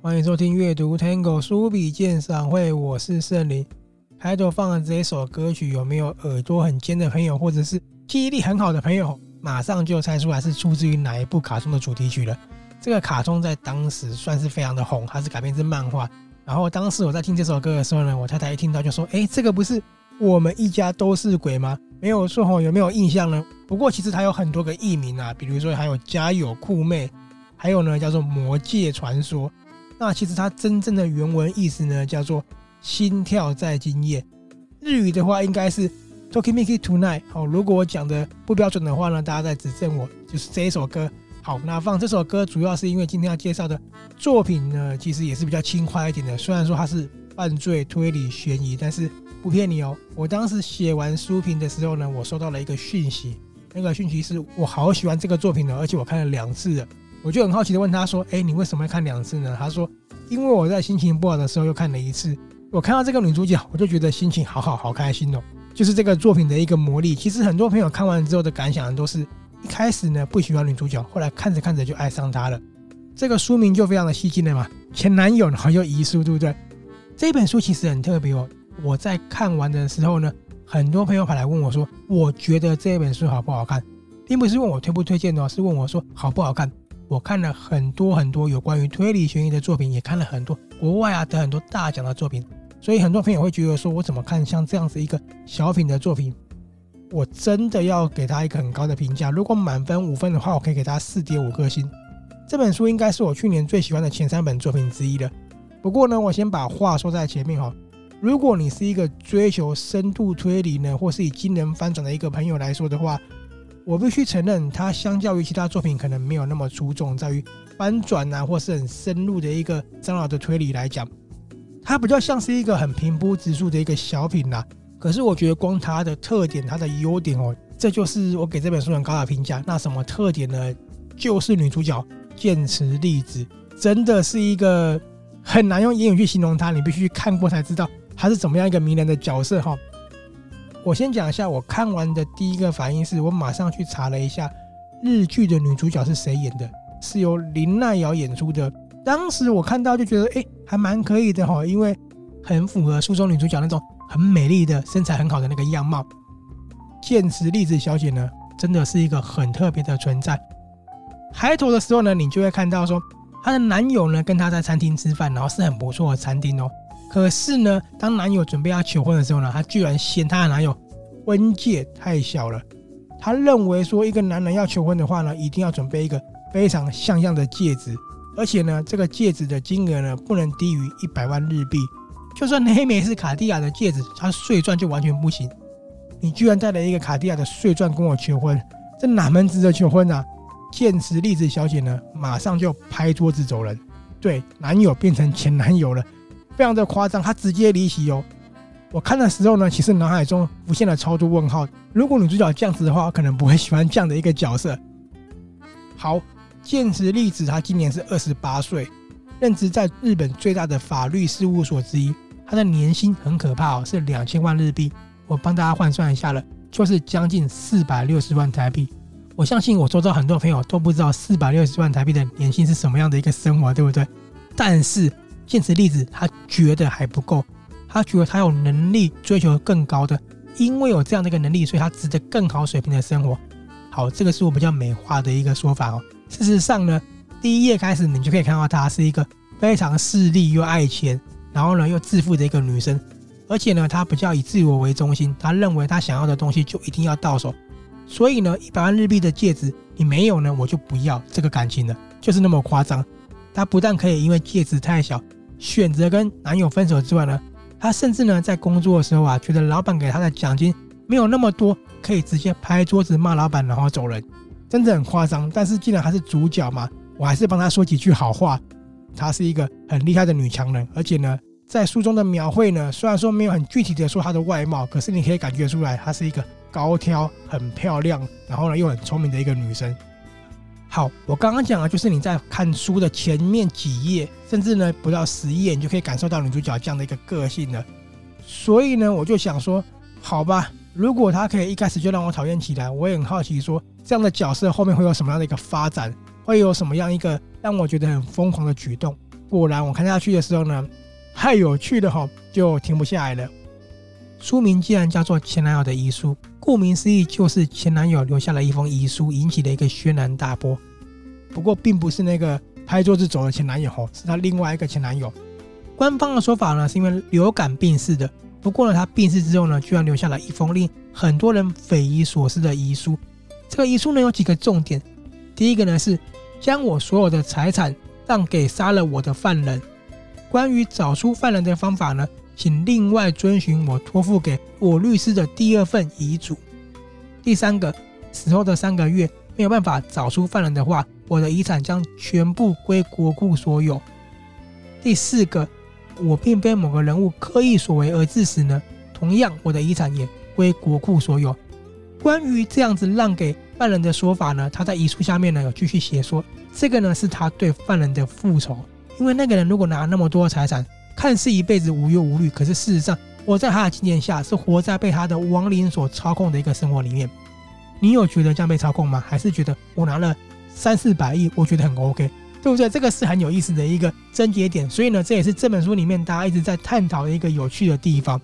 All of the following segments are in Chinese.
欢迎收听阅读 Tango 书笔鉴赏会，我是圣灵。开头放的这首歌曲，有没有耳朵很尖的朋友，或者是记忆力很好的朋友，马上就猜出来是出自于哪一部卡通的主题曲了？这个卡通在当时算是非常的红，它是改编自漫画。然后当时我在听这首歌的时候呢，我太太一听到就说：“哎，这个不是我们一家都是鬼吗？”没有说吼，有没有印象呢？不过其实它有很多个译名啊，比如说还有家有酷妹，还有呢叫做魔界传说。那其实它真正的原文意思呢叫做心跳在今夜，日语的话应该是 Tokimeki Tonight。好，如果我讲的不标准的话呢，大家再指正我。就是这一首歌。好，那放这首歌主要是因为今天要介绍的作品呢，其实也是比较轻快一点的。虽然说它是犯罪推理悬疑，但是不骗你哦。我当时写完书评的时候呢，我收到了一个讯息，那个讯息是我好喜欢这个作品的，而且我看了两次了。我就很好奇的问他说：“哎，你为什么要看两次呢？”他说：“因为我在心情不好的时候又看了一次。我看到这个女主角，我就觉得心情好好好开心哦。就是这个作品的一个魔力。其实很多朋友看完之后的感想都是。”一开始呢，不喜欢女主角，后来看着看着就爱上她了。这个书名就非常的吸睛了嘛，前男友然后又遗书，对不对？这本书其实很特别哦。我在看完的时候呢，很多朋友跑来问我说：“我觉得这本书好不好看？”并不是问我推不推荐哦，是问我说好不好看。我看了很多很多有关于推理悬疑的作品，也看了很多国外啊得很多大奖的作品，所以很多朋友会觉得说，我怎么看像这样子一个小品的作品？我真的要给他一个很高的评价。如果满分五分的话，我可以给他四点五颗星。这本书应该是我去年最喜欢的前三本作品之一了。不过呢，我先把话说在前面哈。如果你是一个追求深度推理呢，或是以惊人翻转的一个朋友来说的话，我必须承认，它相较于其他作品可能没有那么出众，在于翻转啊，或是很深入的一个张老的推理来讲，它比较像是一个很平铺直述的一个小品啦。可是我觉得光它的特点，它的优点哦，这就是我给这本书很高的评价。那什么特点呢？就是女主角剑持丽子，真的是一个很难用言语去形容她，你必须看过才知道她是怎么样一个迷人的角色哈。我先讲一下，我看完的第一个反应是我马上去查了一下日剧的女主角是谁演的，是由林奈瑶演出的。当时我看到就觉得，哎，还蛮可以的哈，因为很符合书中女主角那种。很美丽的身材，很好的那个样貌，剑持丽子小姐呢，真的是一个很特别的存在。开头的时候呢，你就会看到说，她的男友呢跟她在餐厅吃饭，然后是很不错的餐厅哦。可是呢，当男友准备要求婚的时候呢，她居然嫌她的男友婚戒太小了。她认为说，一个男人要求婚的话呢，一定要准备一个非常像样的戒指，而且呢，这个戒指的金额呢，不能低于一百万日币。就算黑莓是卡地亚的戒指，它碎钻就完全不行。你居然带了一个卡地亚的碎钻跟我求婚，这哪门子的求婚啊？见此丽子小姐呢，马上就拍桌子走人。对，男友变成前男友了，非常的夸张，她直接离席哦。我看的时候呢，其实脑海中浮现了超多问号。如果女主角这样子的话，我可能不会喜欢这样的一个角色。好，剑持丽子她今年是二十八岁，任职在日本最大的法律事务所之一。他的年薪很可怕哦，是两千万日币。我帮大家换算一下了，就是将近四百六十万台币。我相信我周遭很多朋友都不知道四百六十万台币的年薪是什么样的一个生活，对不对？但是现实例子他觉得还不够，他觉得他有能力追求更高的，因为有这样的一个能力，所以他值得更好水平的生活。好，这个是我比较美化的一个说法哦。事实上呢，第一页开始你就可以看到她是一个非常势利又爱钱。然后呢，又自负的一个女生，而且呢，她比较以自我为中心，她认为她想要的东西就一定要到手，所以呢，一百万日币的戒指你没有呢，我就不要这个感情了，就是那么夸张。她不但可以因为戒指太小选择跟男友分手之外呢，她甚至呢在工作的时候啊，觉得老板给她的奖金没有那么多，可以直接拍桌子骂老板然后走人，真的很夸张。但是既然她是主角嘛，我还是帮她说几句好话。她是一个很厉害的女强人，而且呢，在书中的描绘呢，虽然说没有很具体的说她的外貌，可是你可以感觉出来，她是一个高挑、很漂亮，然后呢又很聪明的一个女生。好，我刚刚讲的就是你在看书的前面几页，甚至呢不到十页，你就可以感受到女主角这样的一个个性了。所以呢，我就想说，好吧，如果她可以一开始就让我讨厌起来，我也很好奇说，这样的角色后面会有什么样的一个发展。会有什么样一个让我觉得很疯狂的举动？果然，我看下去的时候呢，太有趣了哈，就停不下来了。书名既然叫做《前男友的遗书》，顾名思义就是前男友留下了一封遗书，引起了一个轩然大波。不过，并不是那个拍桌子走的前男友，是他另外一个前男友。官方的说法呢，是因为流感病逝的。不过呢，他病逝之后呢，居然留下了一封令很多人匪夷所思的遗书。这个遗书呢，有几个重点。第一个呢，是将我所有的财产让给杀了我的犯人。关于找出犯人的方法呢，请另外遵循我托付给我律师的第二份遗嘱。第三个，死后的三个月没有办法找出犯人的话，我的遗产将全部归国库所有。第四个。我并非某个人物刻意所为而致死呢，同样我的遗产也归国库所有。关于这样子让给犯人的说法呢，他在遗书下面呢有继续写说，这个呢是他对犯人的复仇，因为那个人如果拿那么多财产，看似一辈子无忧无虑，可是事实上我在他的纪念下是活在被他的亡灵所操控的一个生活里面。你有觉得这样被操控吗？还是觉得我拿了三四百亿，我觉得很 OK？对不对？这个是很有意思的一个症结点，所以呢，这也是这本书里面大家一直在探讨的一个有趣的地方。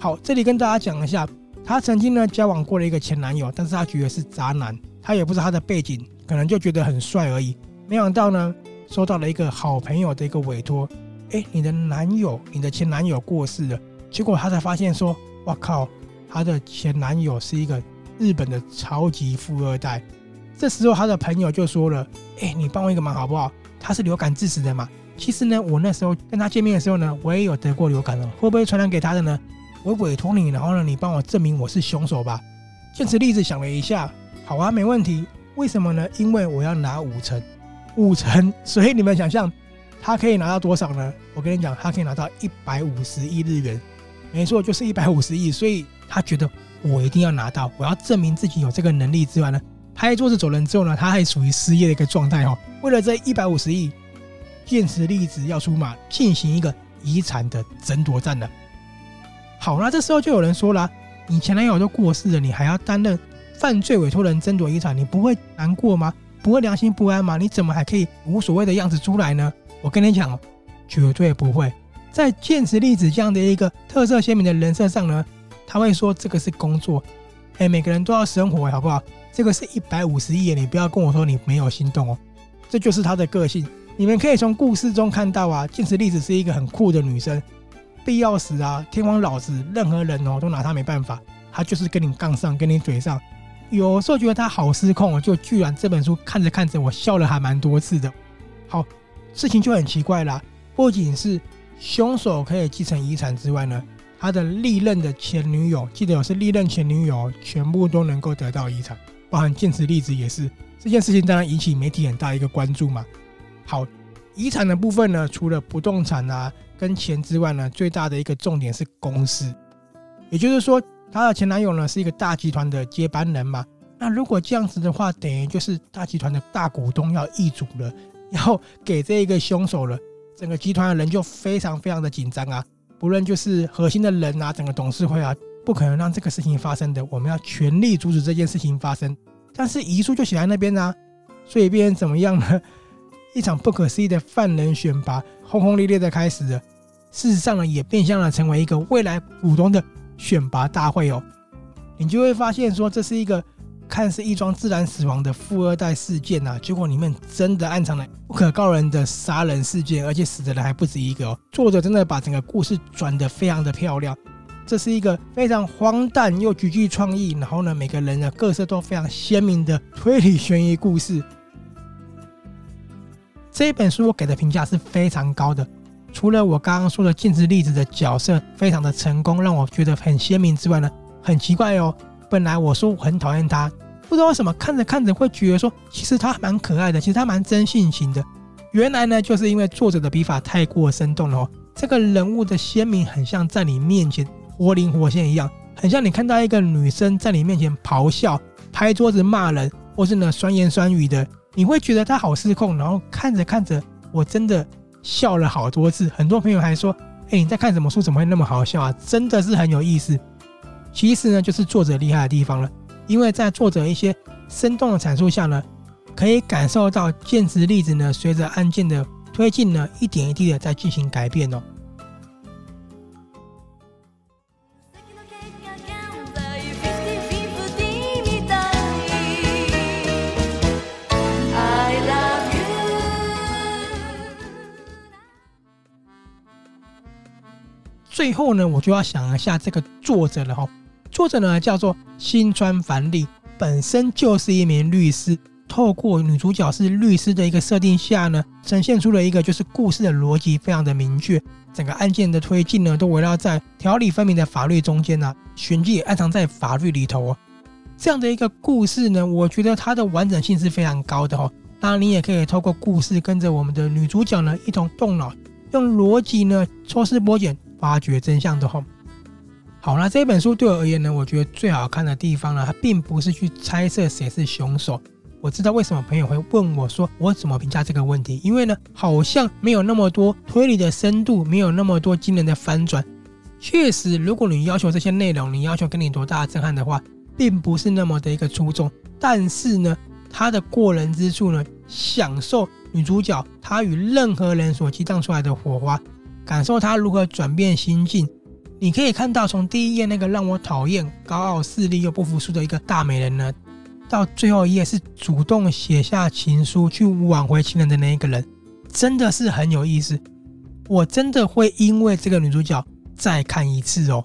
好，这里跟大家讲一下，他曾经呢交往过了一个前男友，但是他觉得是渣男，他也不知道他的背景，可能就觉得很帅而已。没想到呢，收到了一个好朋友的一个委托，哎，你的男友，你的前男友过世了，结果他才发现说，哇靠，他的前男友是一个日本的超级富二代。这时候，他的朋友就说了：“哎，你帮我一个忙好不好？他是流感致死的嘛。其实呢，我那时候跟他见面的时候呢，我也有得过流感了，会不会传染给他的呢？我委托你，然后呢，你帮我证明我是凶手吧。”剑持丽子想了一下，好啊，没问题。为什么呢？因为我要拿五成，五成。所以你们想象，他可以拿到多少呢？我跟你讲，他可以拿到一百五十亿日元，没错，就是一百五十亿。所以他觉得我一定要拿到，我要证明自己有这个能力之外呢。拍桌子走人之后呢，他还属于失业的一个状态哦。为了这一百五十亿，剑持丽子要出马进行一个遗产的争夺战了。好，那这时候就有人说了：“你前男友都过世了，你还要担任犯罪委托人争夺遗产，你不会难过吗？不会良心不安吗？你怎么还可以无所谓的样子出来呢？”我跟你讲，绝对不会。在剑持丽子这样的一个特色鲜明的人设上呢，他会说这个是工作，哎，每个人都要生活，好不好？这个是一百五十亿，你不要跟我说你没有心动哦，这就是他的个性。你们可以从故事中看到啊，剑持丽子是一个很酷的女生，必要时啊，天王老子任何人哦都拿她没办法，她就是跟你杠上，跟你嘴上。有时候觉得她好失控哦，就居然这本书看着看着我笑了还蛮多次的。好，事情就很奇怪啦，不仅是凶手可以继承遗产之外呢，他的历任的前女友，记得有是历任前女友，全部都能够得到遗产。包含剑持例子也是这件事情，当然引起媒体很大一个关注嘛。好，遗产的部分呢，除了不动产啊跟钱之外呢，最大的一个重点是公司，也就是说，她的前男友呢是一个大集团的接班人嘛。那如果这样子的话，等于就是大集团的大股东要易主了，要给这一个凶手了，整个集团的人就非常非常的紧张啊。不论就是核心的人啊，整个董事会啊。不可能让这个事情发生的，我们要全力阻止这件事情发生。但是遗书就写在那边呢、啊，所以变成怎么样呢？一场不可思议的犯人选拔，轰轰烈烈的开始了。事实上呢，也变相的成为一个未来股东的选拔大会哦。你就会发现说，这是一个看似一桩自然死亡的富二代事件呐、啊，结果里面真的暗藏了不可告人的杀人事件，而且死的人还不止一个哦。作者真的把整个故事转得非常的漂亮。这是一个非常荒诞又极具创意，然后呢，每个人的各色都非常鲜明的推理悬疑故事。这本书我给的评价是非常高的，除了我刚刚说的剑持丽子的角色非常的成功，让我觉得很鲜明之外呢，很奇怪哦，本来我说我很讨厌他，不知道为什么看着看着会觉得说，其实他蛮可爱的，其实他蛮真性情的。原来呢，就是因为作者的笔法太过生动了哦，这个人物的鲜明很像在你面前。活灵活现一样，很像你看到一个女生在你面前咆哮、拍桌子骂人，或是呢酸言酸语的，你会觉得她好失控。然后看着看着，我真的笑了好多次。很多朋友还说：“哎，你在看什么书？怎么会那么好笑啊？”真的是很有意思。其实呢，就是作者厉害的地方了，因为在作者一些生动的阐述下呢，可以感受到剑持丽子呢随着案件的推进呢一点一滴的在进行改变哦。最后呢，我就要想一下这个作者了哈。作者呢叫做新川繁利，本身就是一名律师。透过女主角是律师的一个设定下呢，呈现出了一个就是故事的逻辑非常的明确，整个案件的推进呢都围绕在条理分明的法律中间呢，玄机也暗藏在法律里头哦。这样的一个故事呢，我觉得它的完整性是非常高的哦。当然，你也可以透过故事跟着我们的女主角呢一同动脑，用逻辑呢抽丝剥茧。发掘真相的话，好，那这本书对我而言呢，我觉得最好看的地方呢，它并不是去猜测谁是凶手。我知道为什么朋友会问我说，我怎么评价这个问题？因为呢，好像没有那么多推理的深度，没有那么多惊人的翻转。确实，如果你要求这些内容，你要求给你多大的震撼的话，并不是那么的一个出众。但是呢，它的过人之处呢，享受女主角她与任何人所激荡出来的火花。感受她如何转变心境，你可以看到从第一页那个让我讨厌、高傲、势利又不服输的一个大美人呢，到最后一页是主动写下情书去挽回情人的那一个人，真的是很有意思。我真的会因为这个女主角再看一次哦，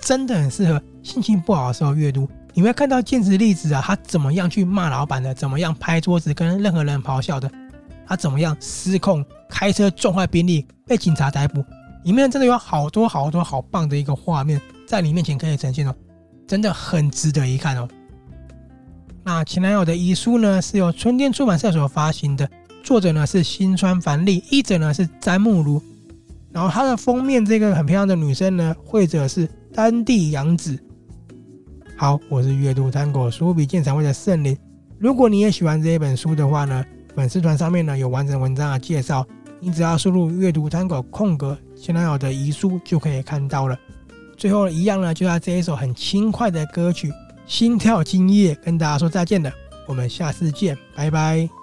真的很适合心情不好的时候阅读。你会看到剑持丽子啊，她怎么样去骂老板的，怎么样拍桌子跟任何人咆哮的。她怎么样失控开车撞坏宾利，被警察逮捕？里面真的有好多好多好棒的一个画面在你面前可以呈现哦，真的很值得一看哦。那前男友的遗书呢，是由春天出版社所发行的，作者呢是新川繁利，译者呢是詹慕如。然后它的封面这个很漂亮的女生呢，绘者是丹地洋子。好，我是阅读探戈书笔鉴赏会的圣灵。如果你也喜欢这一本书的话呢，粉丝团上面呢有完整文章的介绍，你只要输入“阅读 Tango 空格前男友的遗书”就可以看到了。最后一样呢，就在这一首很轻快的歌曲《心跳今夜》跟大家说再见了，我们下次见，拜拜。